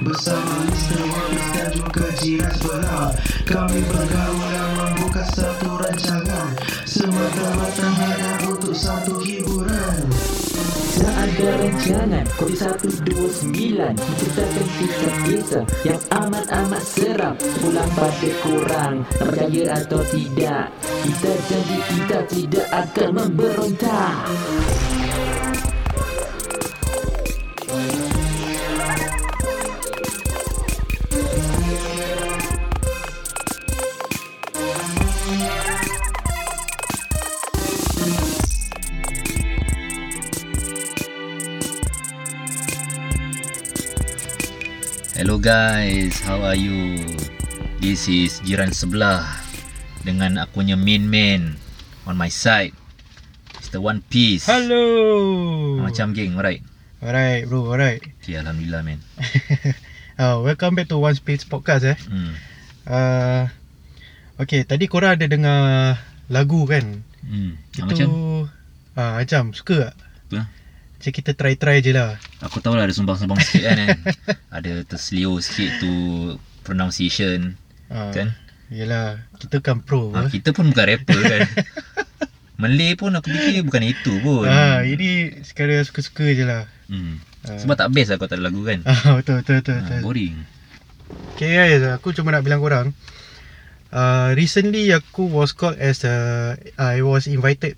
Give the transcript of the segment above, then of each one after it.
Bersama Mr. Piece dan juga jiran sebelah Kami bergaul dan membuka satu rancangan. Semata-mata hanya untuk satu hiburan Tak ada rancangan. Kodi 129 Menceritakan kisah-kisah Yang amat-amat seram. Pulang pada korang Percaya atau tidak Kita janji kita tidak akan memberontak guys, how are you? This is jiran sebelah dengan akunya main man on my side. Mr. One Piece. Hello. Macam geng, alright? Alright, bro. Alright. Okay, Alhamdulillah man. Uh, welcome back to One Space Podcast eh. Hmm. Uh, okay, tadi korang ada dengar lagu kan? Hmm. Itu Macam? uh, macam suka tak? Apa? Macam kita try-try je lah. Aku tahu lah ada sumbang-sumbang sikit kan. kan? ada terselio sikit tu pronunciation Uh, kan. Yelah, kita kan pro Ha, apa? kita pun bukan rapper kan. Malay pun aku fikir bukan itu pun. Ah, ini sekadar suka-suka je lah. Hmm. Ah. Sebab tak best lah kau tak ada lagu kan. Ah, betul, betul, betul. Ha, betul. boring. Okay guys, aku cuma nak bilang korang. Uh, recently aku was called as a, I was invited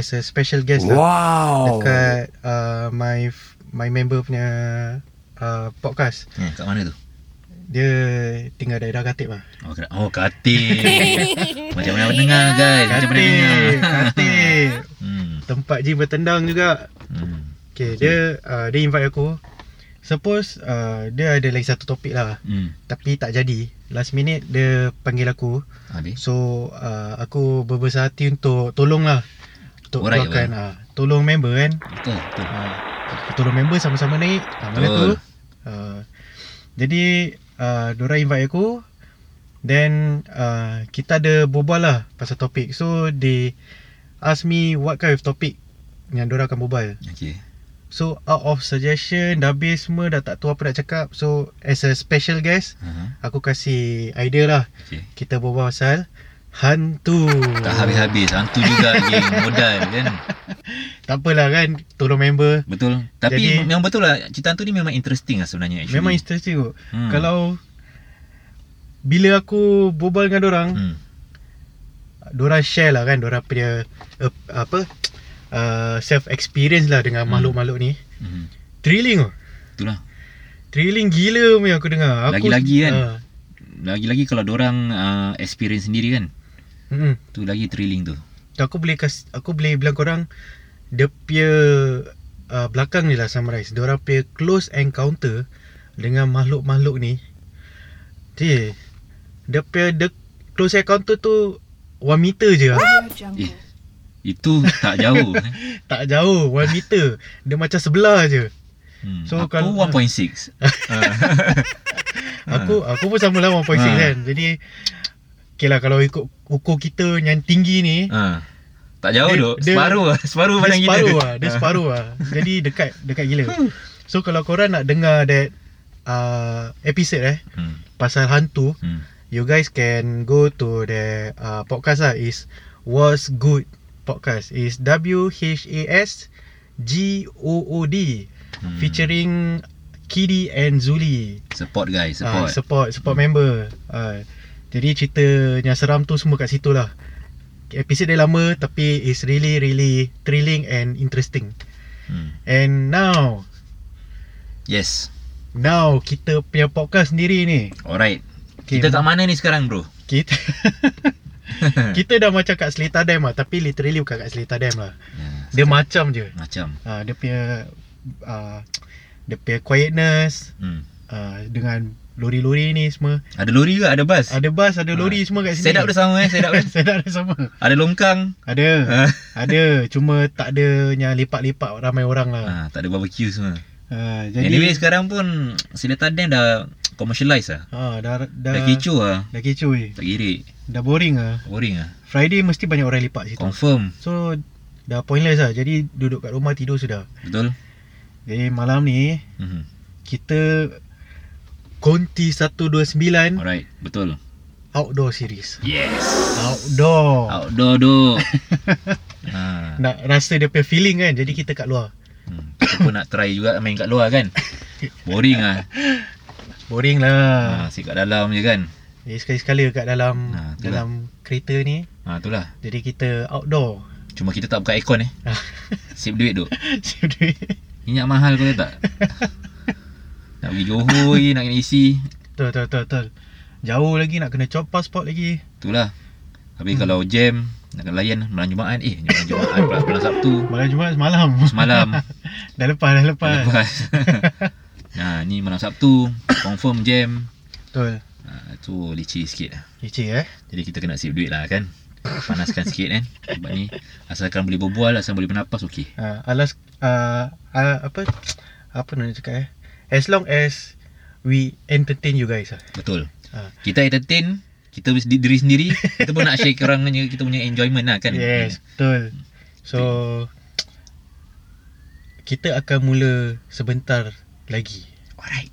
as a special guest lah. Wow. dekat uh, my my member punya uh, podcast. Ha, kat mana tu? Dia tinggal daerah Khatib lah. Oh, kena- oh Katil. Macam mana dengar guys? Macam mana dengar? Khatib. Hmm. Tempat gym bertendang juga. Hmm. Okay, dia uh, dia invite aku. Suppose uh, dia ada lagi satu topik lah. Hmm. Tapi tak jadi. Last minute dia panggil aku. Habis? So uh, aku berbesar hati untuk tolong lah. Untuk Alright, keluarkan uh, tolong member kan. Betul, betul. uh, tolong member sama-sama naik. Uh, mana tu? Uh, jadi uh, Dora invite aku Then uh, Kita ada berbual lah Pasal topik So they Ask me What kind of topic Yang Dora akan berbual Okay. So out of suggestion Dah habis semua Dah tak tahu apa nak cakap So as a special guest Uh-huh. Aku kasih idea lah Okay. Kita berbual pasal Hantu Tak habis-habis. Hantu juga geng modal kan. Tak apalah kan Tolong member Betul. Tapi Jadi- memang betul lah. Cerita hantu ni memang interesting lah sebenarnya. Actually. Memang interesting kot Hmm. Kalau Bila aku berbual dengan orang Hmm. Diorang share lah kan Diorang punya uh, Apa uh, Self experience lah Dengan Hmm. makhluk-makhluk ni Hmm. Thrilling oh. Itulah. Thrilling gila punya aku dengar aku, Lagi-lagi kan? uh, Lagi-lagi kalau orang uh, experience sendiri kan. Mm, Tu lagi thrilling tu. Aku boleh kas, Aku boleh bilang korang Dia punya uh, Belakang ni lah summarize Diorang punya close encounter Dengan makhluk-makhluk ni Dia Dia punya de, Close encounter tu One meter je lah Eh. Itu tak jauh. eh. Tak jauh One meter Dia macam sebelah je Hmm. So, aku kalau- 1.6. Aku aku pun sama lah 1.6 Ha. kan Jadi Okay lah kalau ikut ukur kita yang tinggi ni Ha. Tak jauh Dia- dia- Separuh lah. Separuh Dia badan kita. separuh lah Dia separuh lah Jadi dekat dekat gila So kalau korang nak dengar that uh, episode eh Hmm. Pasal hantu Hmm. You guys can go to the uh, podcast lah Is Was Good Podcast Is W-H-A-S G-O-O-D Hmm. Featuring Kidi and Zuli Support guys, Ah, support. support support member. Ah, jadi cerita yang seram tu semua kat situ lah. Episod dia lama tapi is really really thrilling and interesting. Hmm. And now, Yes. now kita punya podcast sendiri ni. Alright. Okay, Kita kat mana ni sekarang bro? Kita kita dah macam kat Seletar Dam lah tapi literally bukan kat Seletar Dam lah. Ya, Dia macam je. macam. Ah, dia punya ah, dia punya quietness Hmm. ah, dengan lori-lori ni semua. Ada lori ke? Ada bas? Ada bas, ada lori Ah. semua kat sini. Setup dia sama eh, setup dia. Setup dia sama. Ada longkang. Ada. Ah. ada. Cuma tak ada yang lipat-lipat ramai orang lah. Ha, tak ada barbecue semua. Uh, jadi Anyway sekarang pun Silatan Dam dah commercialize lah. ah dah dah Dah kecoh lah. Dah kecoh weh. Tak kiri. Dah boring ah. Boring lah. Friday mesti banyak orang lepak situ. Confirm. So dah pointless lah. Jadi duduk kat rumah tidur sudah. Betul? Jadi malam ni Mhm. kita Konti 129 Alright. Betul. outdoor series. Yes. Outdoor. Outdoor tu. ha. Nak rasa dia punya feeling kan. Jadi kita kat luar. Hmm. Kita pun nak try juga main kat luar kan. Boring lah. Boring lah. Ha, asyik kat dalam je kan. Jadi sekali-sekala kat dalam Ha, itulah. dalam kereta ni. Ha, itulah. Jadi kita outdoor. Cuma kita tak buka aircon eh. Save duit tu. Save duit. Minyak mahal kau tak? Nak pergi Johor lagi, nak kena isi. Betul, betul, betul, betul. Jauh lagi nak kena chop passport lagi. Itulah. Habis hmm. kalau jam, nak kena layan malam Jumaat. Eh, malam Jumaat malam Sabtu. Malam Jumaat semalam. Semalam. dah lepas, dah lepas. Lepas. nah, ni malam Sabtu. Confirm jam. Betul. Ha, tu licin sikit. Licin eh. Jadi kita kena save duit lah kan. Panaskan sikit kan. Sebab ni asalkan boleh berbual, asalkan boleh bernafas okey. Uh, alas uh, uh, apa apa nak cakap eh. As long as we entertain you guys lah. Betul. Ha. Kita entertain, kita di- diri sendiri, kita pun nak share korang punya kita punya enjoyment lah kan. Yes, betul. So kita akan mula sebentar lagi. Alright.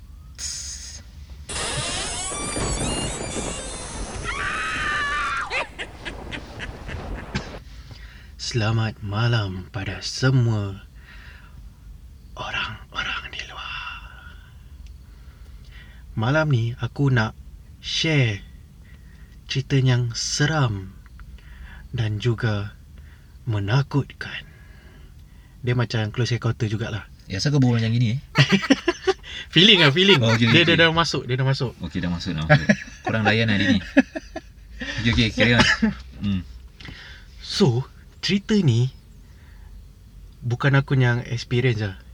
Selamat malam pada semua orang-orang di luar. Malam ni aku nak share cerita yang seram dan juga menakutkan. Dia macam close encounter jugalah. Ya, kau berbual macam gini eh? Feeling ah, feeling. Oh, okey, dia, okey. dia dah masuk, dia dah masuk. Okey, dah masuk dah masuk. Korang layan lah hari ni. Okey, okey, carry on. Hmm. So, cerita ni bukan aku yang experience lah.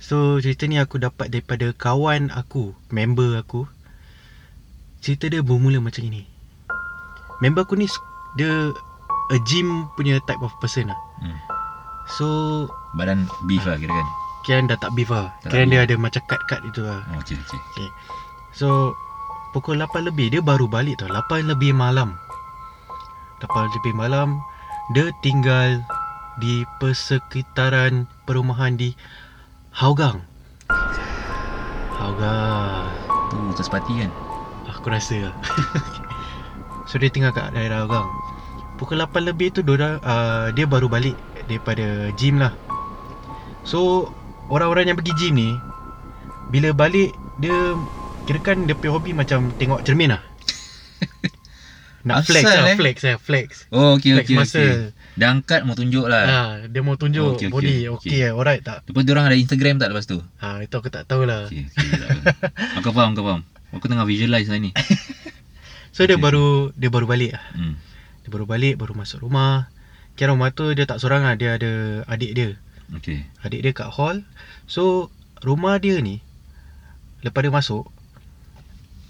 So, cerita ni aku dapat daripada kawan aku, member aku. Cerita dia bermula macam ini. Member aku ni dia a gym punya type of person lah. hmm. So, Badan beef lah kira kan. kira dah tak beef lah. Tak Kira beef. dia ada macam cut-cut itu lah. Oh, okey, okey. Okay. So pukul 8 lebih dia baru balik tau. 8 lebih malam. 8 lebih malam dia tinggal di persekitaran perumahan di Hougang. Hougang. Tu tersepati kan. Aku rasa lah. so dia tinggal kat daerah Hougang. Pukul 8 lebih tu dia, uh, dia baru balik daripada gym lah. So orang-orang yang pergi gym ni bila balik dia kirakan dia punya hobi macam tengok cermin lah. Nak flex lah, eh? flex lah, flex. Oh, okey, Flex okey, muscle. okey. Dah angkat mau tunjuk lah. Ha, dia mau tunjuk Okey, okey, body. okey. Okey, okay, alright tak? Lepas tu orang ada Instagram tak lepas tu? Ha, itu aku tak tahulah. Okey, okey. tak apa. Aku faham, aku faham. Aku tengah visualize lah ni. So dia Okey. baru dia baru balik lah. Hmm. Dia baru balik, baru masuk rumah. Kira rumah tu dia tak seorang lah, dia ada adik dia. Okey. Adik dia kat hall So rumah dia ni Lepas dia masuk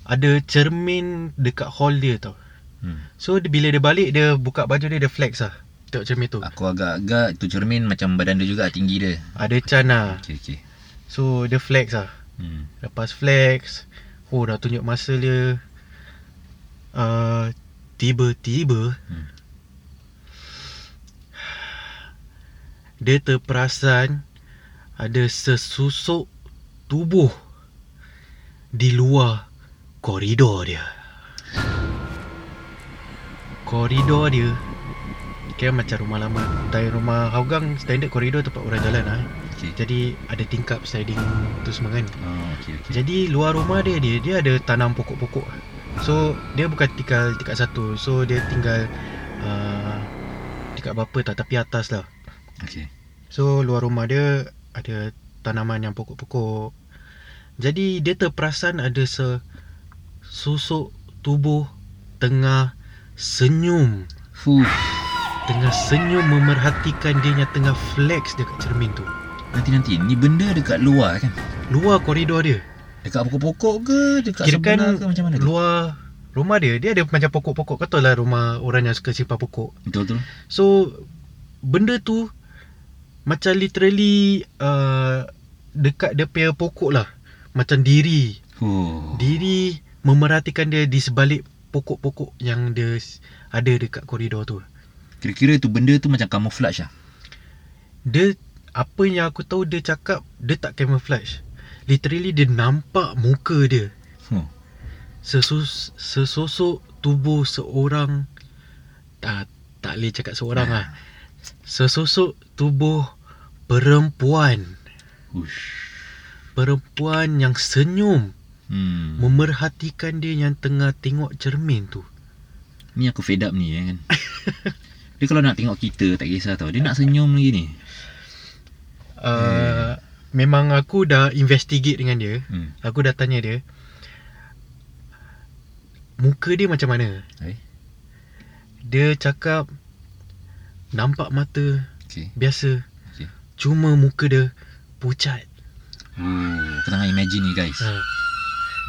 Ada cermin dekat hall dia tau Hmm. So dia, bila dia balik Dia buka baju dia Dia flex lah Tengok cermin tu Aku agak-agak tu cermin macam badan dia juga tinggi dia. Ada can lah Okey, okey. So dia flex lah Hmm. Lepas flex Oh dah tunjuk masa dia uh, Tiba-tiba Hmm. Dia terperasan Ada sesusuk tubuh Di luar koridor dia Koridor dia Kira macam rumah lama Dari rumah Hougang Standard koridor tempat orang jalan lah Okey. Jadi ada tingkap sliding tu semua kan Oh, okey, okey. jadi luar rumah dia dia dia ada tanam pokok-pokok. So dia bukan tinggal tingkat satu. So dia tinggal uh, tingkat berapa tak tapi atas lah. Okey. So luar rumah dia ada tanaman yang pokok-pokok. Jadi dia terperasan ada se susuk tubuh tengah senyum. Fuh. Tengah senyum memerhatikan dia yang tengah flex dekat cermin tu. Nanti-nanti ni benda dekat luar kan? Luar koridor dia. Dekat pokok-pokok ke? Dekat Kirakan sebelah ke macam mana tu? luar rumah dia dia ada macam pokok-pokok kau tahu lah rumah orang yang suka simpan pokok Betul betul. so benda tu macam literally uh, dekat dia punya pokok lah. Macam diri. Oh. Diri memerhatikan dia di sebalik pokok-pokok yang dia ada dekat koridor tu. Kira-kira tu benda tu macam camouflage lah. Dia apa yang aku tahu dia cakap dia tak camouflage. Literally dia nampak muka dia. Oh. Sesus, sesosok tubuh seorang tak tak boleh cakap seorang lah. Sesosok tubuh perempuan. Ush. Perempuan yang senyum Hmm. memerhatikan dia yang tengah tengok cermin tu. Ni aku fed up ni eh, kan. dia kalau nak tengok kita tak kisah tau. Dia nak senyum lagi ni. Uh, memang aku dah investigate dengan dia. Hmm. Aku dah tanya dia. Muka dia macam mana? Eh? Dia cakap nampak mata Okay. biasa. Okay. Cuma muka dia pucat. Aku tengah imagine ni guys. Ha.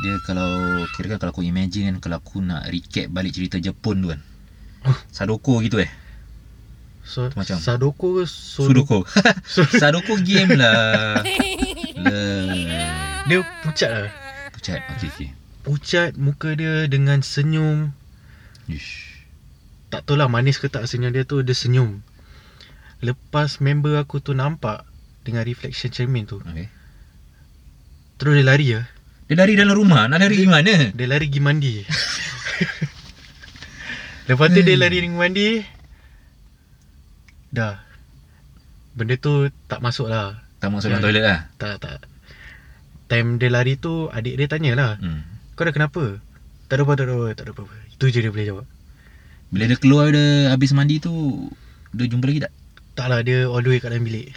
Dia kalau kira kan kalau aku imagine kan kalau aku nak recap balik cerita Jepun tu kan. Oh. Sadoko gitu eh. So, Macam? Sadoko ke Sudoku? Sudoku. Sadoko game lah. Lah. Dia pucat lah. Pucat. Okey okey. Pucat muka dia dengan senyum. Ish. Tak tahu lah manis ke tak senyum dia tu Dia senyum Lepas member aku tu nampak Dengan reflection cermin tu Okey. Terus dia lari ya Dia lari dalam rumah. Nak lari gimana? Dia lari pergi mandi Lepas tu dia lari pergi mandi Dah. Benda tu tak masuk lah. Tak masuk dalam toilet lah. Tak tak. Time dia lari tu Adik dia tanya lah. Hmm. Kau dah kenapa? Tak ada apa tak ada apa Tak ada apa Itu je dia boleh jawab. Bila dia keluar dia habis mandi tu dia jumpa lagi tak? Tak lah dia all the way kat dalam bilik.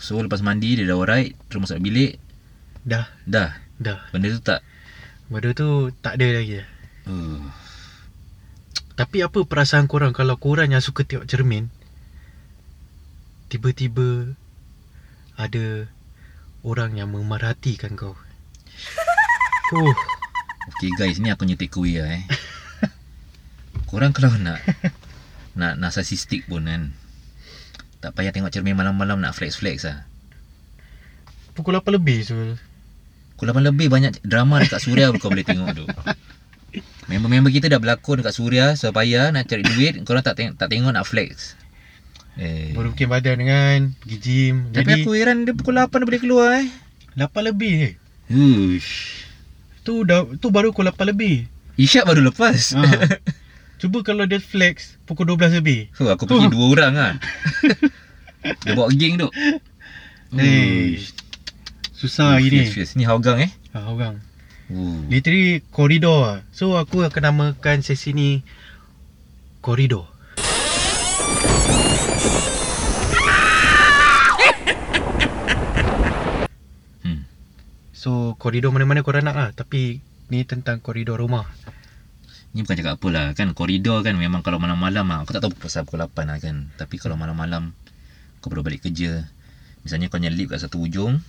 So lepas mandi dia dah alright terus masuk bilik? Dah. Dah? Dah. Benda tu tak? Benda tu tak ada lagi. Uh, Tapi apa perasaan korang Kalau korang yang suka tengok cermin Tiba-tiba Ada Orang yang memerhatikan kau. Oh. Okay guys ni aku punya takeaway lah eh. Korang kalau nak Nak narcissistic pun kan Tak payah tengok cermin malam-malam nak flex-flex lah. Pukul 8 lebih Sul Pukul 8 lebih banyak drama dekat Suria kau boleh tengok tu. Member-member kita dah berlakon dekat Suria So payah nak cari duit Korang tak tengok, tak tengok nak flex eh. Baru bikin badan dengan Pergi gym. Tapi Jadi aku heran dia pukul 8 dah boleh keluar eh. 8 lebih je Hush. Tu dah tu baru pukul 8 lebih. Isyak baru lepas. Ha. Cuba kalau dia flex Pukul 12 lebih. So aku pergi dua orang lah Dia bawa geng tu. Eh, Susah hari ni Fierce, fierce. Ni Hougang eh. Ha, Orang Ooh. Literally koridor lah So aku akan namakan sesi ni Koridor So koridor mana-mana korang nak lah. Tapi ni tentang koridor rumah. Ni bukan cakap apa lah Kan koridor kan Memang kalau malam-malam lah Aku tak tahu pasal pukul 8 lah kan. Tapi kalau malam-malam Kau baru balik kerja. Misalnya kau lift kat satu ujung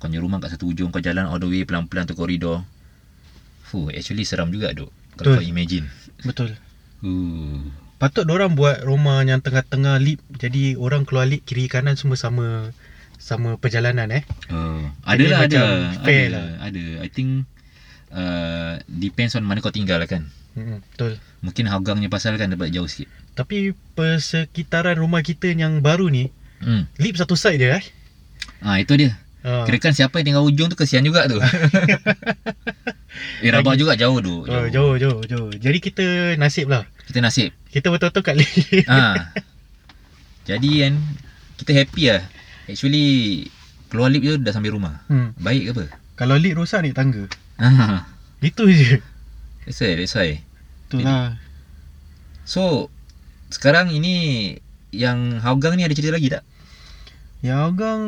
Kau punya rumah kat satu ujung Kau jalan all the way pelan-pelan tu koridor Fuh, actually seram juga duk. Kalau Betul. kau imagine. Betul. Uh. Patut orang buat rumah yang tengah-tengah lip Jadi orang keluar lip kiri kanan semua sama Sama perjalanan eh Uh, Jadi ada lah ada fair ada, lah. ada I think uh, Depends on mana kau tinggal lah kan hmm, Betul Mungkin Hougang punya pasal kan dapat jauh sikit Tapi persekitaran rumah kita yang baru ni Hmm. Lip satu side je eh Ah itu dia. ha. Kira kan siapa yang tinggal ujung tu kesian juga tu. eh rabak juga jauh tu. Oh, jauh, jauh, jauh. Jadi kita nasib lah. Kita nasib. Kita betul-betul kat lip. ha. Jadi kan kita happy lah. Actually keluar lift je dah sampai rumah. hmm. Baik ke apa? Kalau lip rosak naik tangga. Ah. Itu je. That's why, that's why. Itulah. So sekarang ini yang Hougang ni ada cerita lagi tak? Yang Agang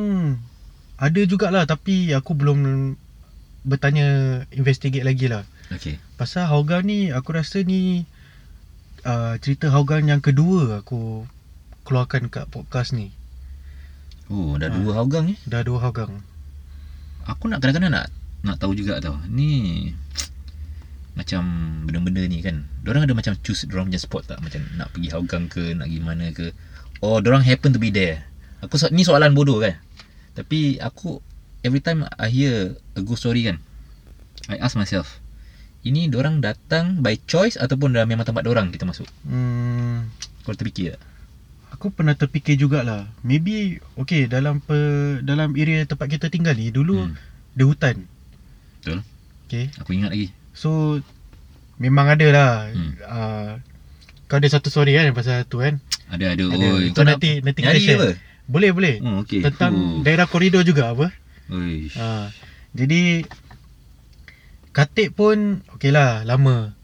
ada jugalah tapi aku belum bertanya investigate lagi lah. Okay. Pasal Hougang ni aku rasa ni uh, cerita Hougang yang kedua aku keluarkan kat podcast ni. Oh dah Ah. dua Hougang ni. Dah dua Hougang. Aku nak kadang-kadang nak nak tahu juga tau. Ni macam benda-benda ni kan. Diorang ada macam choose diorang punya spot tak macam nak pergi Hougang ke nak pergi mana ke. Or diorang happen to be there. Aku so, ni soalan bodoh kan. Tapi aku every time I hear a ghost story kan, I ask myself, ini orang datang by choice ataupun dah memang tempat orang kita masuk? Hmm, Kau terfikir tak? Aku pernah terfikir jugalah. Maybe okay dalam pe, dalam area tempat kita tinggal ni dulu Hmm. ada hutan. Betul. Okay. Aku ingat lagi. So memang ada lah. Hmm. Uh, kau ada satu story kan pasal tu kan? Ada ada. Ada. Oi, Itu nanti nanti kita share. apa? Boleh boleh. Oh, okey. Tentang Oh. daerah koridor juga apa? Ha, jadi Katik pun okey lah lama.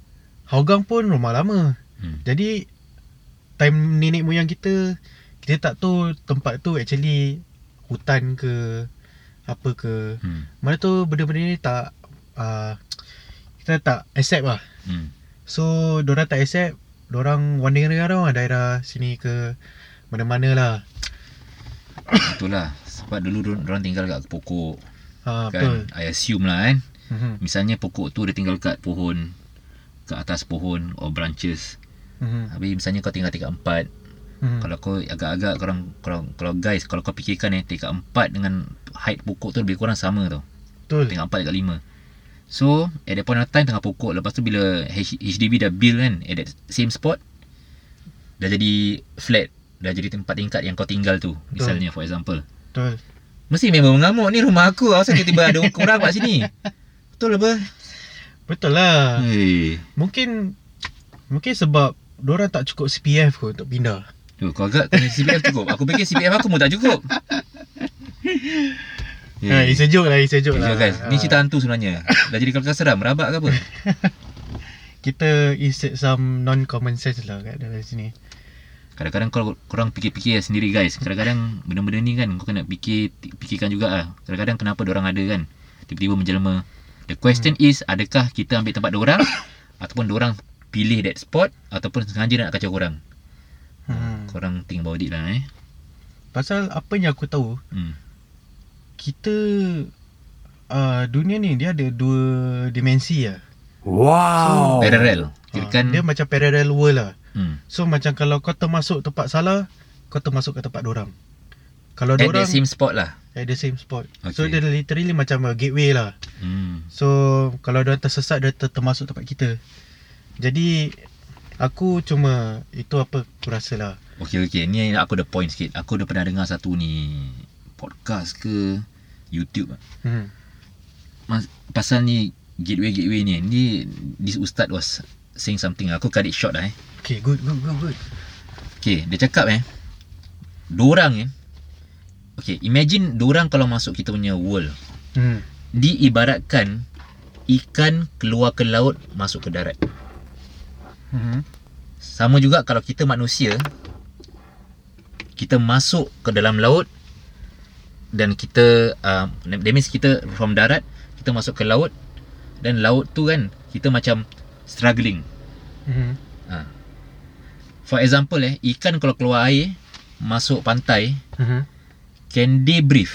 Hougang pun rumah lama. Hmm. Jadi time nenek moyang kita kita tak tahu tempat tu actually hutan ke apa ke. Hmm. Mana tu benda-benda ni tak uh, kita tak accept lah. Hmm. So diorang tak accept, diorang wandering around lah daerah sini ke mana-mana lah. Itulah. Sebab dulu orang tinggal kat pokok Ha, betul. kan. I assume lah kan. Mhm. Misalnya pokok tu dia tinggal kat pohon ke atas pohon or branches. Mhm. Habis misalnya kau tinggal tingkat empat Mhm. Kalau kau agak-agak korang, korang Kalau guys Kalau kau fikirkan eh Tingkat empat dengan Height pokok tu lebih kurang sama tau Betul. Tingkat empat tingkat lima So At that point of time Tengah pokok Lepas tu bila HDB dah build kan At that same spot Dah jadi Flat Dah jadi tempat tingkat Yang kau tinggal tu Misalnya for example Betul. Mesti memang mengamuk Ni rumah aku Asal tiba-tiba ada orang kat sini Betul apa? Betul lah. Hei Mungkin mungkin sebab diorang tak cukup CPF kot untuk pindah. Tu, kau agak kena CPF cukup. Aku fikir CPF aku pun tak cukup. Ha, it's a joke lah, it's a joke lah. guys, ni Ha, cerita hantu sebenarnya. Dah jadi kelakar seram, rabak ke apa? Kita insert some non-common sense lah kat dalam sini. Kadang-kadang kau korang fikir-fikir sendiri guys. Kadang-kadang benda-benda ni kan kau kena fikir fikirkan juga lah. Kadang-kadang kenapa orang ada kan tiba-tiba menjelma. The question is adakah kita ambil tempat orang ataupun orang pilih that spot ataupun sengaja nak kacau korang. Hmm. Korang think about it lah eh. Pasal apa yang aku tahu, Hmm. kita uh, dunia ni dia ada dua dimensi lah. Wow. Parallel. Ha, Kirakan dia macam parallel world lah. hmm. So macam kalau kau termasuk tempat salah, kau termasuk ke tempat dorang. Kalau at dorang the same spot lah. at the same spot. So Okay. dia literally macam a gateway lah. Hmm. So kalau dia tersesat dia ter- termasuk tempat kita. Jadi aku cuma itu apa aku rasa lah. Okey okey, ni aku ada point sikit. Aku dah pernah dengar satu ni podcast ke YouTube Hmm. Mas, pasal ni gateway gateway ni. Ni this ustaz was saying something. Aku cut it short lah eh. Okay, good, good, good, good. Okay, dia cakap eh. Dorang eh. Okay, imagine dorang kalau masuk kita punya world. Hmm. Diibaratkan ikan keluar ke laut masuk ke darat. Hmm. Sama juga kalau kita manusia kita masuk ke dalam laut dan kita uh, that means kita from darat kita masuk ke laut dan laut tu kan kita macam struggling. Hmm. Ha. For example eh ikan kalau keluar air masuk pantai Hmm. can they breathe?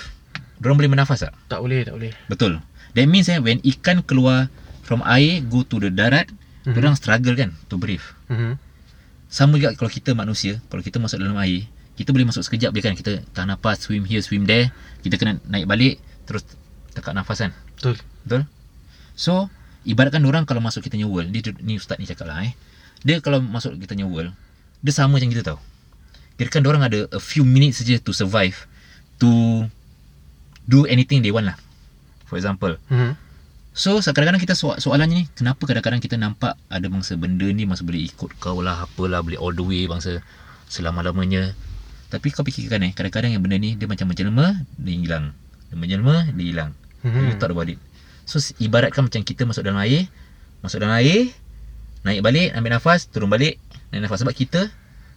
Diorang boleh bernafas tak? Tak boleh, tak boleh. Betul. That means eh when ikan keluar from air go to the darat Mhm. diorang struggle kan to breathe. Hmm. Sama juga kalau kita manusia, kalau kita masuk dalam air, kita boleh masuk sekejap je kan. Kita tahan nafas, swim here, swim there. Kita kena naik balik, terus tekak nafas kan. Betul. Betul? So, ibaratkan orang kalau masuk kita punya world, dia, ni ustaz ni cakap lah eh. Dia kalau masuk kita punya world, dia sama macam kita tau. Kirakan orang ada a few minutes saja to survive, to do anything they want lah. For example. Hmm. So kadang-kadang kita soal, soalannya ni Kenapa kadang-kadang kita nampak Ada bangsa benda ni Masa boleh ikut kau lah Apalah boleh all the way Bangsa Selama-lamanya. Tapi kau fikirkan eh Kadang-kadang yang benda ni Dia macam menjelma Dia hilang. Dia menjelma Dia hilang. Hmm. You thought about it So ibaratkan macam kita masuk dalam air Masuk dalam air Naik balik Ambil nafas Turun balik Naik nafas. Sebab kita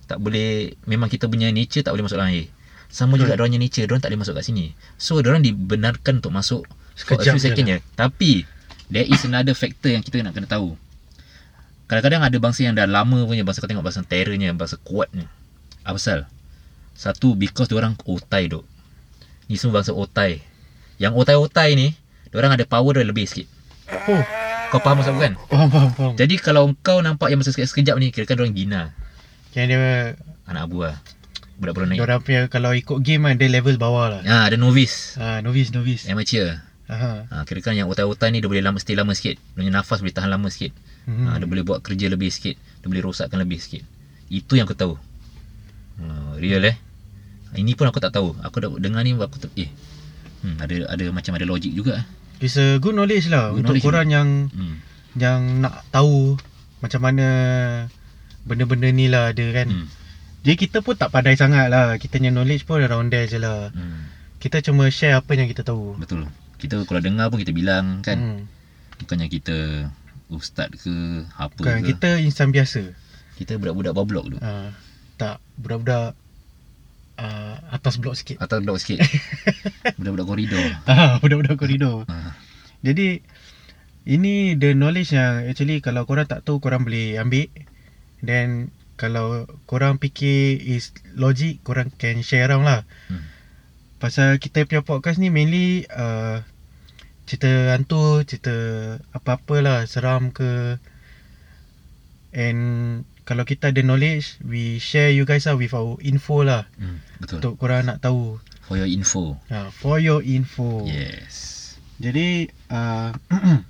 Tak boleh Memang kita punya nature Tak boleh masuk dalam air. Sama juga Betul. diorang punya nature Diorang tak boleh masuk kat sini. So diorang dibenarkan untuk masuk Sekejap few je second lah. je Tapi There is another factor yang kita nak kena tahu Kadang-kadang ada bangsa yang dah lama punya Bangsa kau tengok bangsa terrornya Bangsa kuatnya Apa pasal? Satu because diorang otai duk Ni semua bangsa otai Yang otai-otai ni Diorang ada power dah lebih sikit Oh, Kau faham maksud aku kan? faham, faham, faham. Jadi kalau kau nampak yang masa sekejap-sekejap ni Kira-kira diorang gina Yang dia Anak buah Budak baru naik. Diorang punya kalau ikut game kan dia level bawah lah. Ah, ada novice. Ah, novice novice. Amateur. Aha. Ha, kira kan yang otai-otai ni dia boleh lama stay lama sikit. Dia nafas boleh tahan lama sikit. Hmm. Ha, dia boleh buat kerja lebih sikit. Dia boleh rosakkan lebih sikit. Itu yang aku tahu. Ha, real eh. Ini pun aku tak tahu. Aku dah dengar ni aku tu eh. Hmm, ada ada macam ada logik juga. eh. It's a good knowledge lah Good untuk knowledge korang yang Hmm. yang nak tahu macam mana benda-benda ni lah ada kan. Hmm. Jadi kita pun tak pandai sangat lah. Kita punya knowledge pun around there je lah. hmm. Kita cuma share apa yang kita tahu. Betul. Kita kalau dengar pun kita bilang kan. Hmm. Bukannya kita ustaz ke apa Bukan, ke. kita insan biasa. Kita budak-budak bawah blok tu. Uh, tak, budak-budak uh, atas blok sikit. Atas blok sikit. budak-budak koridor. Ah, budak-budak koridor. Ha. Jadi ini the knowledge yang actually kalau korang tak tahu korang boleh ambil then kalau korang fikir is logic korang can share around lah. Hmm. Pasal kita punya podcast ni mainly uh, cerita hantu, cerita apa-apalah seram ke and kalau kita ada knowledge we share you guys lah with our info lah Hmm, betul. untuk korang nak tahu. For your info. Ha, for your info. Yes. Jadi uh,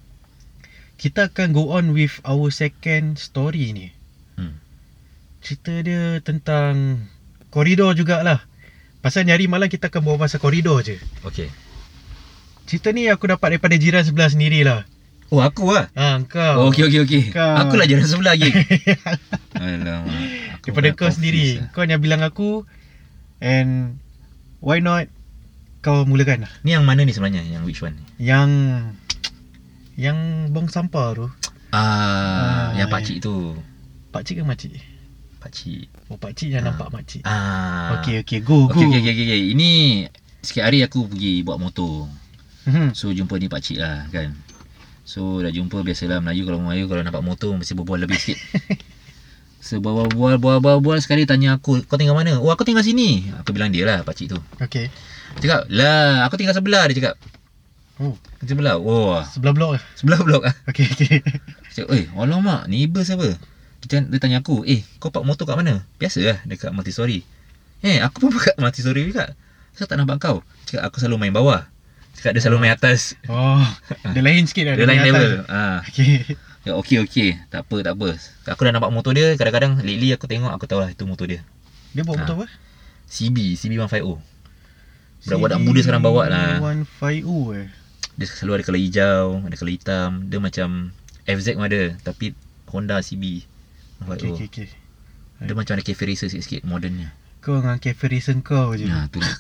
kita akan go on with our second story ni. Hmm. Cerita dia tentang koridor jugalah. Pasal ni hari malam kita akan bawa pasal koridor je. Okay. Cerita ni aku dapat daripada jiran sebelah sendirilah. Oh aku lah. Ha kau. Oh, okey okey okey. Kau. Aku lah jalan sebelah lagi. Alamak. Aku daripada kau sendiri. lah. Kau yang bilang aku and why not kau mulakan lah. Ni yang mana ni sebenarnya? Yang which one? Yang yang bong sampah tu. Ah, Ah, yang ya. pakcik tu. Pakcik ke makcik? Pakcik. Oh pakcik yang Ah. nampak makcik. Ah. Okey okey go go. Okey okey okey okey. Okay. Ini sikit hari aku pergi bawa motor. Hmm. So jumpa ni pakcik lah kan. So dah jumpa biasalah Melayu kalau Melayu kalau nampak motor mesti berbual lebih sikit. So berbual bual bual bual sekali tanya aku, kau tinggal mana? Oh aku tinggal sini. Aku bilang dia lah pakcik tu. Okey. Cakap, lah aku tinggal sebelah dia cakap. Oh, Sebelah. Oh, sebelah blok ke? sebelah blok ah. Okey okey. Cakap, eh, alamak, neighbor siapa? Dia, dia tanya aku, eh, kau park motor kat mana? Biasa lah, dekat multistory. Eh, aku pun kat multistory juga. Saya tak nampak kau. Cakap, aku selalu main bawah. Cakap, dia selalu main atas. Oh, dia lain sikit dah. Dia lain level. atas. Ah, ya, okey, okey. Tak apa, tak apa. Aku dah nampak motor dia. Kadang-kadang, lately aku tengok, aku tahu lah itu motor dia. Dia bawa Ah. motor apa? CB, CB150. Budak-budak muda sekarang bawa lah. 150 eh. Dia selalu ada colour hijau, ada colour hitam. Dia macam FZ pun ada. Tapi Honda CB. Okey okey okey. Dia macam ada cafe racer sikit-sikit modernnya. Kau dengan cafe reason kau je. Ha, tu lah.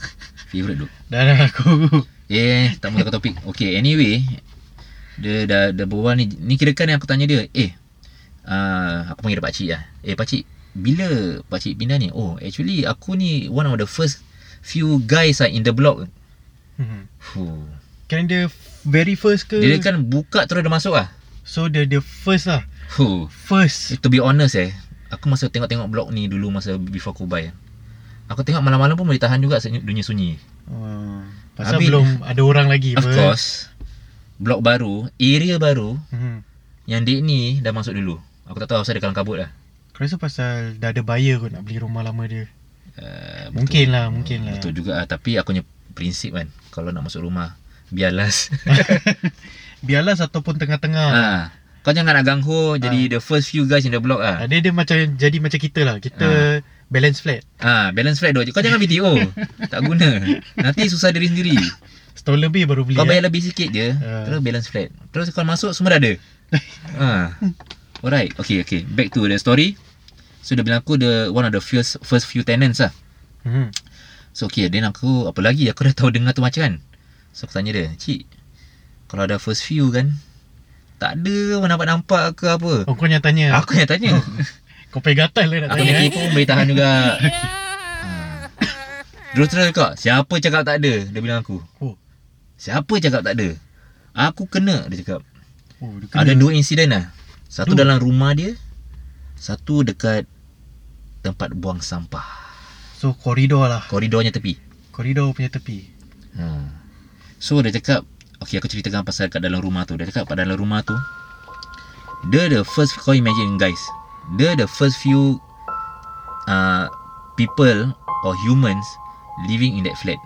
Favorite tu. Dah dah aku. Eh, tak mau takut topik. Okay, anyway. Dia dah, dah berbual ni. Ni kirakan yang aku tanya dia. Eh, uh, aku panggil dia pakcik lah. Eh, pakcik. Bila pakcik pindah ni? Oh, actually aku ni one of the first few guys lah in the block. Hmm. Fuh. Kan dia very first ke? Dia kan buka terus dia masuk lah. So dia dia first lah. Fuh. First. To be honest eh. Aku masa tengok-tengok blog ni dulu masa before aku buy. Aku tengok malam-malam pun boleh tahan juga dunia sunyi. Oh, pasal Habis- belum ada orang lagi Of apa. course. Blok baru, area baru Hmm. yang dek ni dah masuk dulu. Aku tak tahu asal dia kalang kabut lah. Kau rasa pasal dah ada buyer kot nak beli rumah lama dia. Uh, Mungkin lah, mungkin lah. Betul juga lah. Tapi aku punya prinsip kan. Kalau nak masuk rumah, biar last. Biarlah ataupun tengah-tengah. ha. Kau jangan nak ganggu jadi the first few guys in the block Ah. ah. Dia dia macam jadi macam kita lah. Kita balance flat. Ah, balance flat dulu. Kau jangan BTO. tak guna. Nanti susah diri sendiri. Setahun lebih baru beli. Kau eh. bayar lebih sikit je Ah. Terus balance flat Terus kau masuk semua dah ada ha. Alright Okay okay Back to the story So dia bilang aku the One of the first First few tenants lah Hmm. So okay Then aku Apa lagi Aku dah tahu dengar tu macam kan So aku tanya dia Cik Kalau ada first few kan Tak ada pun nampak-nampak ke apa Oh kau yang tanya. Aku yang tanya Kau pergi gatal lah nak Aku tanya. eh. kepo pun boleh tahan juga. Terus terus kau Siapa cakap tak ada Dia bilang aku Oh. Siapa cakap tak ada Aku kena Dia cakap Oh, dia kena. Ada dua insiden lah Satu Dua? dalam rumah dia Satu dekat Tempat buang sampah So koridor lah. Koridornya tepi Koridor punya tepi. ha. So dia cakap Okay aku ceritakan pasal kat dalam rumah tu Dia cakap kat dalam rumah tu Dia the first Kau imagine guys Dia the first few uh, People or humans living in that flat.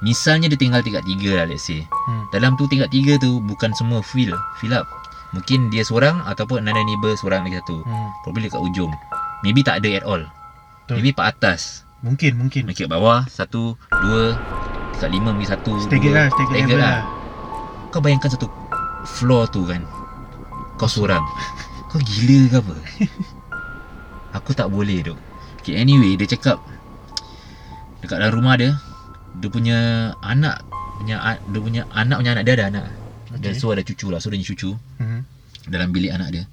Misalnya dia tinggal tingkat tiga lah let's say. Hmm. Dalam tu tingkat tiga tu bukan semua fill fill up. Mungkin dia seorang ataupun another neighbour seorang lagi satu. Hmm. Probably dekat ujung. Maybe tak ada at all. Betul. Maybe pak atas. Mungkin, mungkin. Mungkin kat bawah satu, dua, dekat lima mungkin satu, Staggered dua. lah, level lah. lah. Kau bayangkan satu floor tu kan. Kau seorang. Kau gila ke apa? Aku tak boleh duk. Okay, anyway, dia cakap dekat dalam rumah dia, dia punya anak punya dia punya anak punya anak dia ada anak. Okay. Dan so ada cucu lah. So dia punya cucu Mhm. dalam bilik anak dia.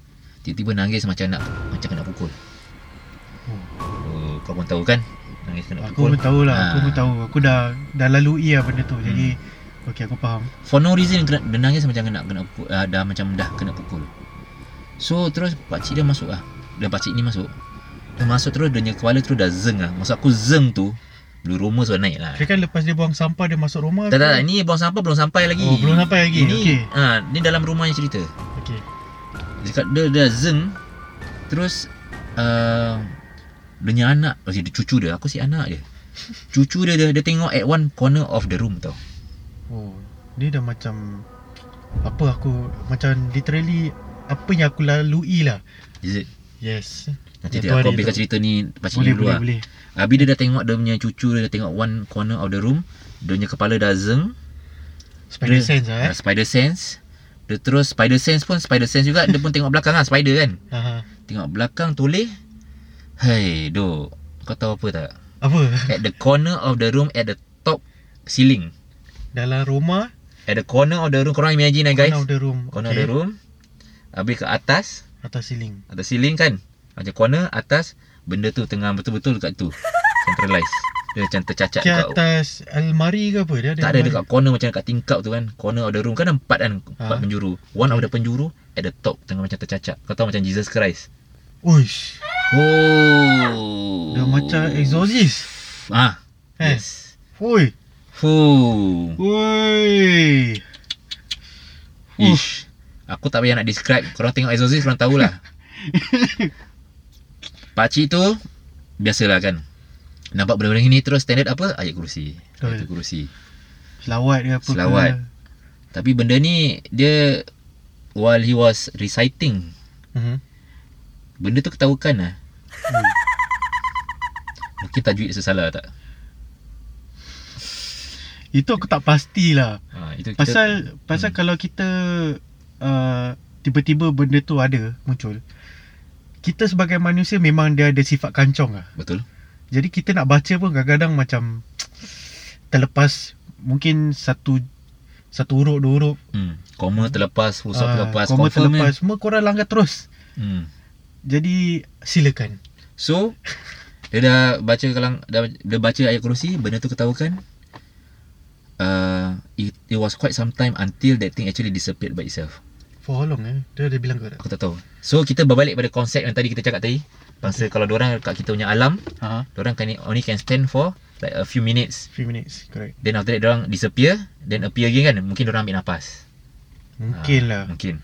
Tiba-tiba nangis macam nak macam kena pukul. Oh. Oh, kau pun tahu kan? Nangis kena Aku pukul. pun tahu lah, Ah. aku pun tahu. Aku dah dah lalui lah benda tu. Hmm. Jadi okey aku faham. For no reason kena, dia nangis macam kena kena pukul, uh, dah macam dah kena pukul. So terus pak cik dia masuk lah. Dan pak cik ni masuk. Dia masuk terus dia punya kepala terus dah zeng lah. Maksud aku zeng tu bulu roma sudah naik lah. Kira kan lepas dia buang sampah dia masuk rumah. Tak tak, tak ni buang sampah belum sampai lagi. Oh, belum sampai lagi. Ini, Okey. ha, ni dalam rumahnya cerita. Okey. Dia dia dah zeng Terus uh, Dia punya anak okay, dia cucu dia Aku si anak dia Cucu dia, dia Dia tengok at one corner of the room tau Oh, dia dah macam apa aku macam literally apa yang aku lalui lah. Is it? Yes. Nanti dia aku ambilkan tu. cerita ni Pakcik Boleh ni dulu boleh lah boleh. Habis dia dah tengok Dia punya cucu dia Dah tengok one corner of the room Dia punya kepala dah zeng Spider dia, sense lah eh. uh, Spider sense Dia terus Spider sense pun Spider sense juga Dia pun tengok belakang lah Spider kan Aha. Tengok belakang toleh Hai dok Kau tahu apa tak Apa? At the corner of the room At the top ceiling Dalam rumah. At the corner of the room Korang imagine lah guys. Corner of the room. Corner of the room. Habis ke atas. Atas ceiling. Atas ceiling kan? Macam corner Atas. Benda tu tengah betul-betul dekat tu. Centralize. Dia macam tercacat Ke dekat atas almari ke apa? Dia ada Tak ada dekat corner Macam dekat tingkap tu kan. Corner of the room. Kan ada empat kan? Empat Ha. penjuru. One of the penjuru At the top. Tengah macam tercacat. Kau tahu macam Jesus Christ? Uish. Oh. Dia macam exorcist. Ah. Eh. Yes. Oi. Fuh Oi. Ish. Aku tak payah nak describe. Korang tengok Exorcist Korang tahulah. Pakcik tu Biasalah kan. Nampak benda-benda ni Terus standard apa? Ayat kerusi. Ayat kerusi. Selawat ke apa Selawat. ke. Tapi benda ni Dia While he was reciting Mhm. Benda tu ketahukan lah. Hmm. Mungkin tajwid sesalah tak Itu aku tak pastilah. ha, Itu kita Pasal pasal Hmm. kalau kita uh, tiba-tiba benda tu ada muncul. Kita sebagai manusia memang dia ada sifat kancong lah. Betul Jadi kita nak baca pun kadang-kadang macam terlepas mungkin satu satu huruf dua huruf hmm. Koma terlepas Full stop ah, terlepas koma terlepas kan? semua korang langgar terus. hmm. Jadi silakan. So Dia dah baca kalang dah, Dia baca ayat kerusi Benda tu ketahukan uh, it, it was quite some time Until that thing actually disappeared by itself For how long eh? Dia ada bilang ke tak? Aku tak tahu So kita berbalik pada konsep yang tadi kita cakap tadi Bangsa kalau orang kat kita punya alam Ha. Orang can only can stand for Like a few minutes Few minutes, correct. Then after that orang disappear Then appear again kan Mungkin orang ambil nafas Mungkin Ah, lah. Mungkin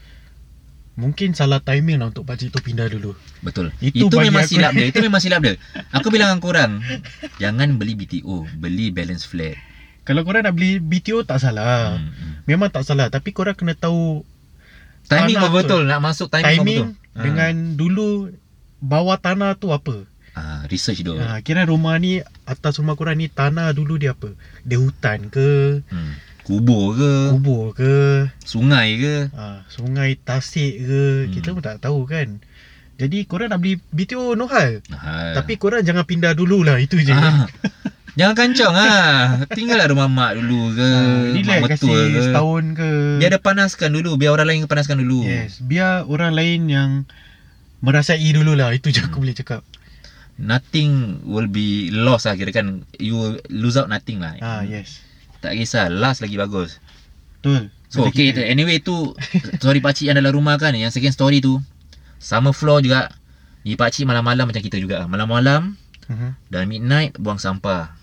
Mungkin salah timing lah untuk pakcik tu pindah dulu. Betul Itu Itu, memang silap dia Itu memang silap dia Aku bilang dengan korang Jangan beli BTO Beli balance flat Kalau korang nak beli BTO tak salah. hmm, hmm. Memang tak salah. Tapi korang kena tahu Timing betul Nak masuk timing, timing, betul dengan dulu bawah tanah tu apa. ah, Research tu Ha, kira rumah ni atas rumah korang ni tanah dulu dia apa? Dia hutan ke, hmm. Kubur ke kubur ke, Sungai ke ha, sungai tasik ke, Hmm. kita pun tak tahu kan. Jadi korang nak beli BTO no hal. ah. Tapi korang jangan pindah dululah itu je. ah. Jangan kancong ah. Tinggallah rumah mak dulu ke Ha, relax Mak kasi mertua ke setahun ke. Biar dia panaskan dulu Biar orang lain panaskan dulu Yes, biar orang lain yang merasai dululah. Itu je aku boleh cakap. Nothing will be lost lah Kira kan You will lose out nothing lah Ah, yes. Tak kisah Last lagi bagus Betul. So okay kita. Anyway tu Story pakcik yang dalam rumah kan Yang second story tu Sama floor juga Ni pakcik malam-malam macam kita juga Malam-malam Mhm. Dah midnight Buang sampah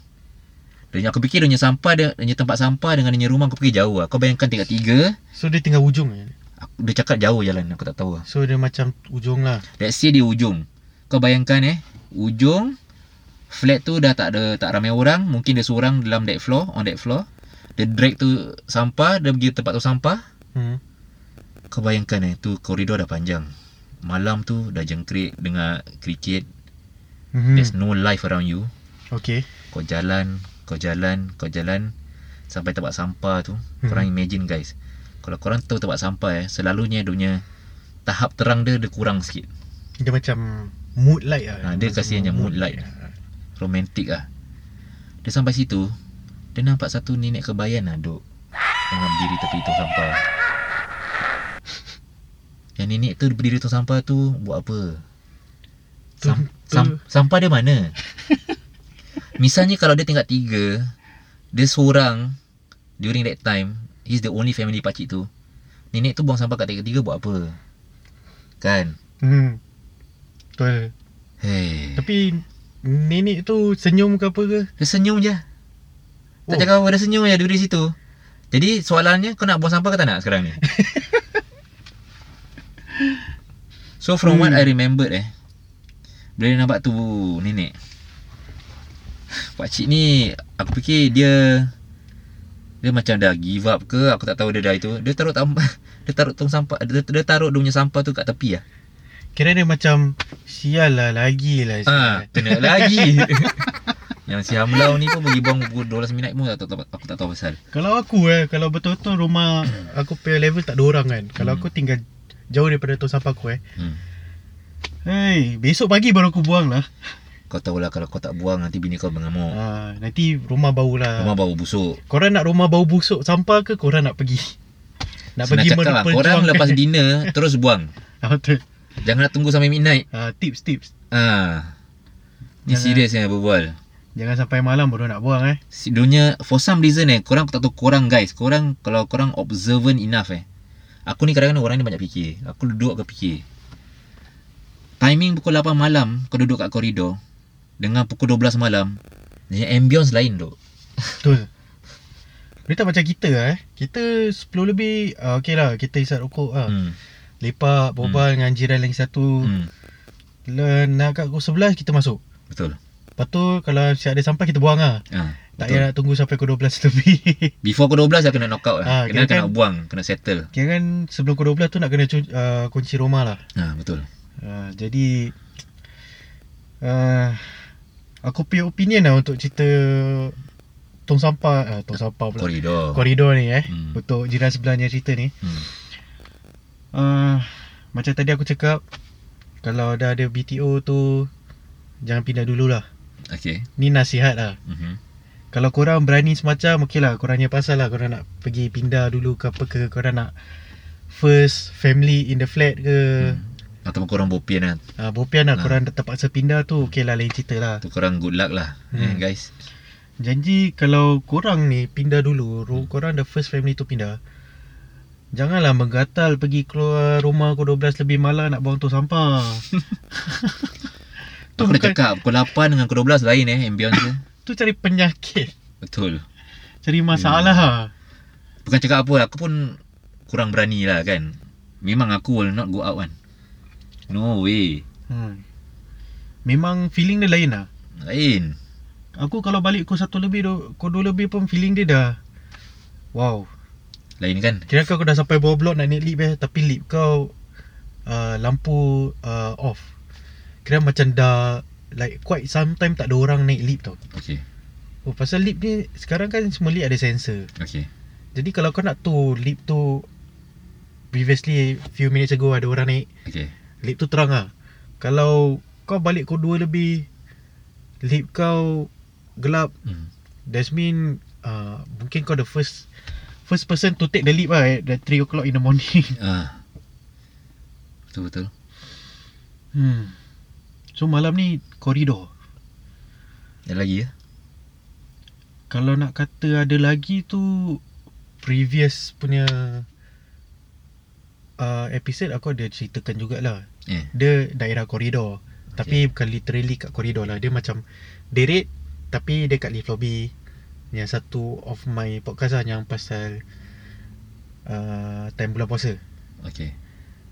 dan aku fikir dia sampah dia, dia tempat sampah dengan dia rumah aku fikir jauh lah. Kau bayangkan tingkat tiga, So dia tinggal ujung je. aku, dia cakap jauh jalan aku tak tahu lah. So dia macam ujung lah. Let's say dia ujung. Kau bayangkan eh, ujung Flat tu dah tak ada tak ramai orang, mungkin dia seorang dalam that floor, on that floor. Dia drag tu sampah, dia pergi tempat tu sampah. Hmm. Kau bayangkan eh, tu koridor dah panjang. Malam tu dah jengkrik dengar kriket. Hmm. There's no life around you. Okay. Kau jalan, kau jalan, kau jalan sampai tempat sampah tu. Korang imagine guys. Kalau korang tahu tempat sampah eh, selalunya dia punya tahap terang dia dia kurang sikit. Dia macam mood light lah. Ha, dia kasi macam mood light. Romantik lah. Dia sampai situ, dia nampak satu nenek kebayan lah duduk tengah berdiri tepi tong sampah. Yang nenek tu berdiri tong sampah tu buat apa? Sam, sam, sampah dia mana? Misalnya kalau dia tingkat tiga, dia seorang during that time, he's the only family pakcik tu. Nenek tu buang sampah kat tingkat tiga buat apa? Kan? Hmm. Betul. Hey. Tapi nenek tu senyum ke apa ke? Dia senyum je. Tak Oh. cakap apa, dia senyum je duduk di situ. Jadi soalannya kau nak buang sampah ke tak nak sekarang ni? so from what Hmm. I remembered eh. Bila dia nampak tu nenek. Pakcik ni aku fikir dia dia macam dah give up ke aku tak tahu dia dah itu. Dia taruh sampah dia taruh tong sampah dia, dia taruh dia punya sampah tu kat tepi lah. Kira dia macam sial lah lagi lah. Ah, sial. kena lagi. Yang si Hamlau ni pun pergi buang 12 minit pun tak tahu, aku tak tahu pasal. Kalau aku eh, kalau betul-betul rumah aku punya level tak ada orang kan. Kalau Hmm. aku tinggal jauh daripada tong sampah aku eh. Hmm. Hey, besok pagi baru aku buang lah. Kau tahulah kalau kau tak buang nanti bini kau mengamuk. Ah, nanti rumah bau lah. Rumah bau busuk. Korang nak rumah bau busuk sampah ke korang nak pergi? Nak Senang pergi cakap lah, korang lepas dinner terus buang. Ah, betul. Jangan nak tunggu sampai midnight. Ah, tips tips. Ah. Ni serius yang berbual. Jangan sampai malam baru nak buang eh. Dunia for some reason eh korang aku tak tahu korang guys. Korang kalau korang observant enough eh. Aku ni kadang-kadang orang ni banyak fikir. Aku duduk ke fikir. Timing pukul 8 malam kau duduk kat koridor dengan pukul 12 malam dia ambience lain duk. Betul. Dia tak macam kita eh. Kita 10 lebih, uh, okay lah. Kita isap rokok lah. Hmm. Hmm. Lepak, berbual dengan jiran lagi satu. Hmm. hmm. Nak kat pukul 11, kita masuk. Betul. Lepas tu, kalau siap ada sampah, kita buang lah. Ah. Tak payah nak tunggu sampai pukul 12 lebih. Before pukul 12 dah kena knock out lah. Ah, kena kira kena kan- buang, kena settle. Kira kan sebelum pukul 12 tu nak kena uh, kunci rumah lah. Ha, betul. Uh, jadi, uh, aku punya opinion lah untuk cerita tong sampah, uh, tong sampah pula. Koridor. Koridor ni eh. Hmm. Untuk jiran sebelahnya cerita ni. Hmm. Uh, macam tadi aku cakap Kalau dah ada BTO tu Jangan pindah dululah Okay. Ni nasihat lah Mhm. Kalau korang berani semacam Okey lah korangnya pasal lah Korang nak pergi pindah dulu ke apa ke Korang nak First family in the flat ke Hmm. Ataupun korang bopian lah. hmm. uh, Bopian lah Ah. korang terpaksa pindah tu Okey lah lain cerita lah Tu korang good luck lah. Hmm. Eh, guys. Janji kalau korang ni pindah dulu ru- Korang the first family tu pindah Janganlah menggatal pergi keluar rumah pukul 12 lebih malam nak buang tu sampah. tu Aku dah bukan cakap pukul 8 dengan pukul 12 lain eh ambience tu cari penyakit, Betul. cari masalah. Hmm. Bukan cakap apa, aku pun kurang berani lah kan. Memang aku will not go out kan. No way. Hmm. Memang feeling dia lain lah. Lain. Aku kalau balik pukul 1 lebih, du- pukul 2 lebih pun feeling dia dah Wow Lain kan? Kira kau dah sampai bawah blok nak naik lift eh Tapi lift kau uh, Lampu uh, off Kira macam dah Like quite sometime tak ada orang naik lift tau Okay. Oh pasal lift ni Sekarang kan semua lift ada sensor Okay. Jadi kalau kau nak tu Lift tu Previously Few minutes ago ada orang naik Okay. Lift tu terang lah Kalau Kau balik kau 2 lebih Lift kau Gelap Hmm. That's mean uh, Mungkin kau the first First person to take the lift lah At 3 o'clock in the morning Ah. Betul betul. hmm. So malam ni Koridor Ada lagi ya? Kalau nak kata ada lagi tu Previous punya uh, Episode aku ada ceritakan jugalah Eh. Dia daerah koridor Tapi bukan literally kat koridor lah Dia macam Deret Tapi dia kat lift lobby Yang satu of my podcast lah Yang pasal uh, Time bulan puasa Okay.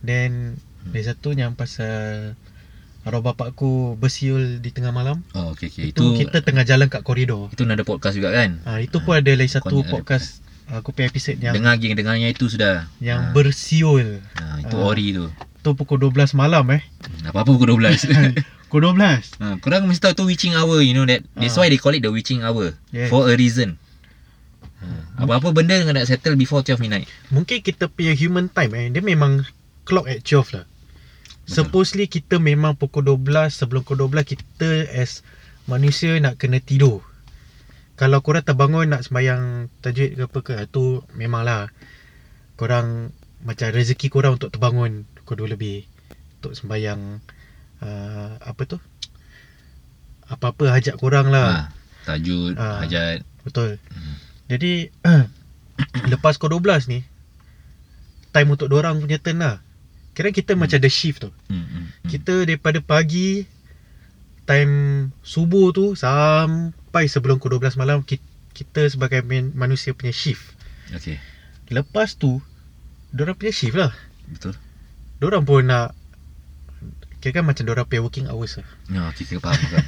Then Hmm. Dia satu yang pasal arwah bapak aku bersiul di tengah malam. Oh okey okey. Itu, Itu kita tengah jalan kat koridor. itu ada podcast juga kan? Ah itu pun ada lagi satu Konyol ada podcast aku punya episod yang Dengar geng dengarnya itu sudah. yang Ah. bersiul. Ha, itu Ah. ori tu. Tu pukul 12 malam eh. Apa-apa pukul 12. Pukul 12. ha, korang mesti tahu tu witching hour, you know that. That's Ah. why they call it the witching hour. Yes. For a reason. Ha, apa-apa benda kena settle before 12 midnight. Mungkin kita punya human time eh dia memang clock at 12 lah. Betul. Supposedly kita memang pukul 12 sebelum pukul 12 kita as manusia nak kena tidur. Kalau korang terbangun nak sembahyang tajwid ke apa ke tu memanglah korang macam rezeki korang untuk terbangun pukul 2 lebih untuk sembahyang uh, apa tu? Apa-apa hajat korang lah. Ha, tajud, Ah. hajat. Betul. Hmm. Jadi lepas pukul 12 ni time untuk dorang punya turn lah. Kira kita hmm. macam ada shift tu. Hmm, hmm, hmm. Kita daripada pagi time subuh tu sampai sebelum pukul 12 malam kita, kita sebagai man- manusia punya shift. Okey. Lepas tu dorang punya shift lah. Betul. Dorang pun nak kira kan macam dorang punya working hours lah. Ya, okey, kita faham kan.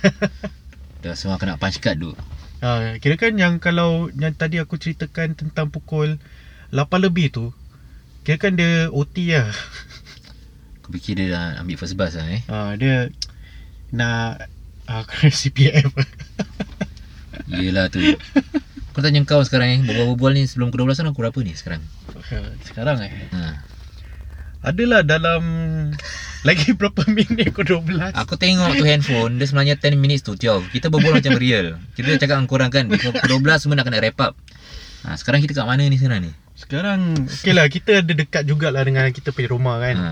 Dah semua kena punch card tu. Ha, kira kan yang kalau yang tadi aku ceritakan tentang pukul 8 lebih tu kira kan dia OT lah. Aku fikir dia dah ambil first bus lah eh. Ha, dia nak uh, kena CPF. Yelah tu. Kau tanya kau sekarang eh, berbual-bual ni sebelum ke 12 kan aku berapa ni sekarang? Sekarang eh. Ha. Adalah dalam lagi berapa minit ke 12. Aku tengok tu handphone Dia sebenarnya 10 minutes to 12 Kita berbual macam real Kita dah cakap dengan korang kan pukul 12 semua nak kena wrap up ha, Sekarang kita kat mana ni sekarang ni? Sekarang okey lah kita ada dekat jugalah dengan kita punya rumah kan. Ha,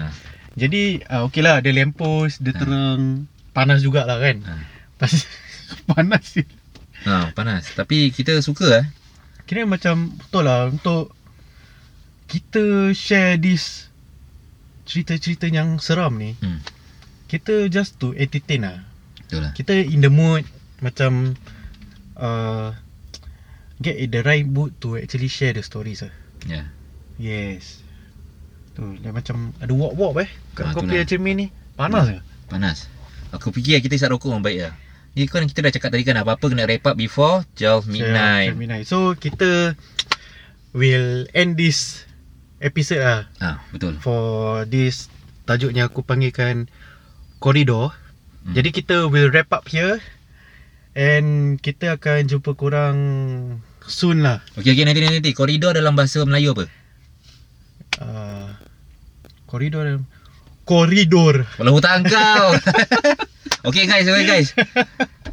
Jadi uh, okey lah ada lamppost, dia Ha. terang panas jugalah kan. ha. Pas panas je. Ha, panas Tapi kita suka eh Kira macam betul lah untuk kita share this cerita-cerita yang seram ni. hmm, Kita just to entertain lah. Betul lah Kita in the mood macam uh, get in the right mood to actually share the stories lah. Ya Yes. Tu dia macam ada walk-walk eh kat Ah, kau cermin ni. Panas ke? Panas Aku fikir kita isap rokok baik lah Ni kan kita dah cakap tadi kan Apa-apa kena wrap up before 12 midnight midnight. So kita will end this episode lah ha, Betul for this tajuk yang aku panggilkan koridor. Hmm. Jadi kita will wrap up here and kita akan jumpa korang soon lah. Okey okey nanti nanti nanti Koridor dalam bahasa Melayu apa? Uh, koridor dalam koridor. Kalau hutang kau Okay guys Okay guys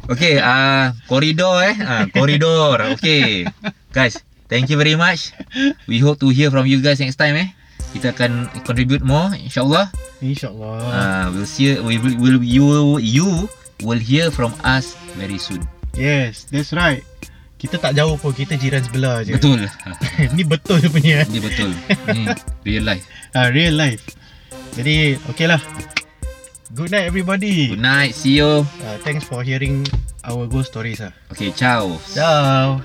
Okay uh, Koridor eh uh, Koridor Okay Guys Thank you very much We hope to hear from you guys next time eh Kita akan contribute more InsyaAllah InsyaAllah. uh, We'll see we will, will you You will hear from us very soon Yes, that's right. Kita tak jauh pun, kita jiran sebelah je. Betul Ni betul punya. Ini betul Ni real life Ah, real life. Jadi, okay lah. Good night everybody. Good night See you Uh, thanks for hearing our ghost stories ah. Okay ciao Ciao.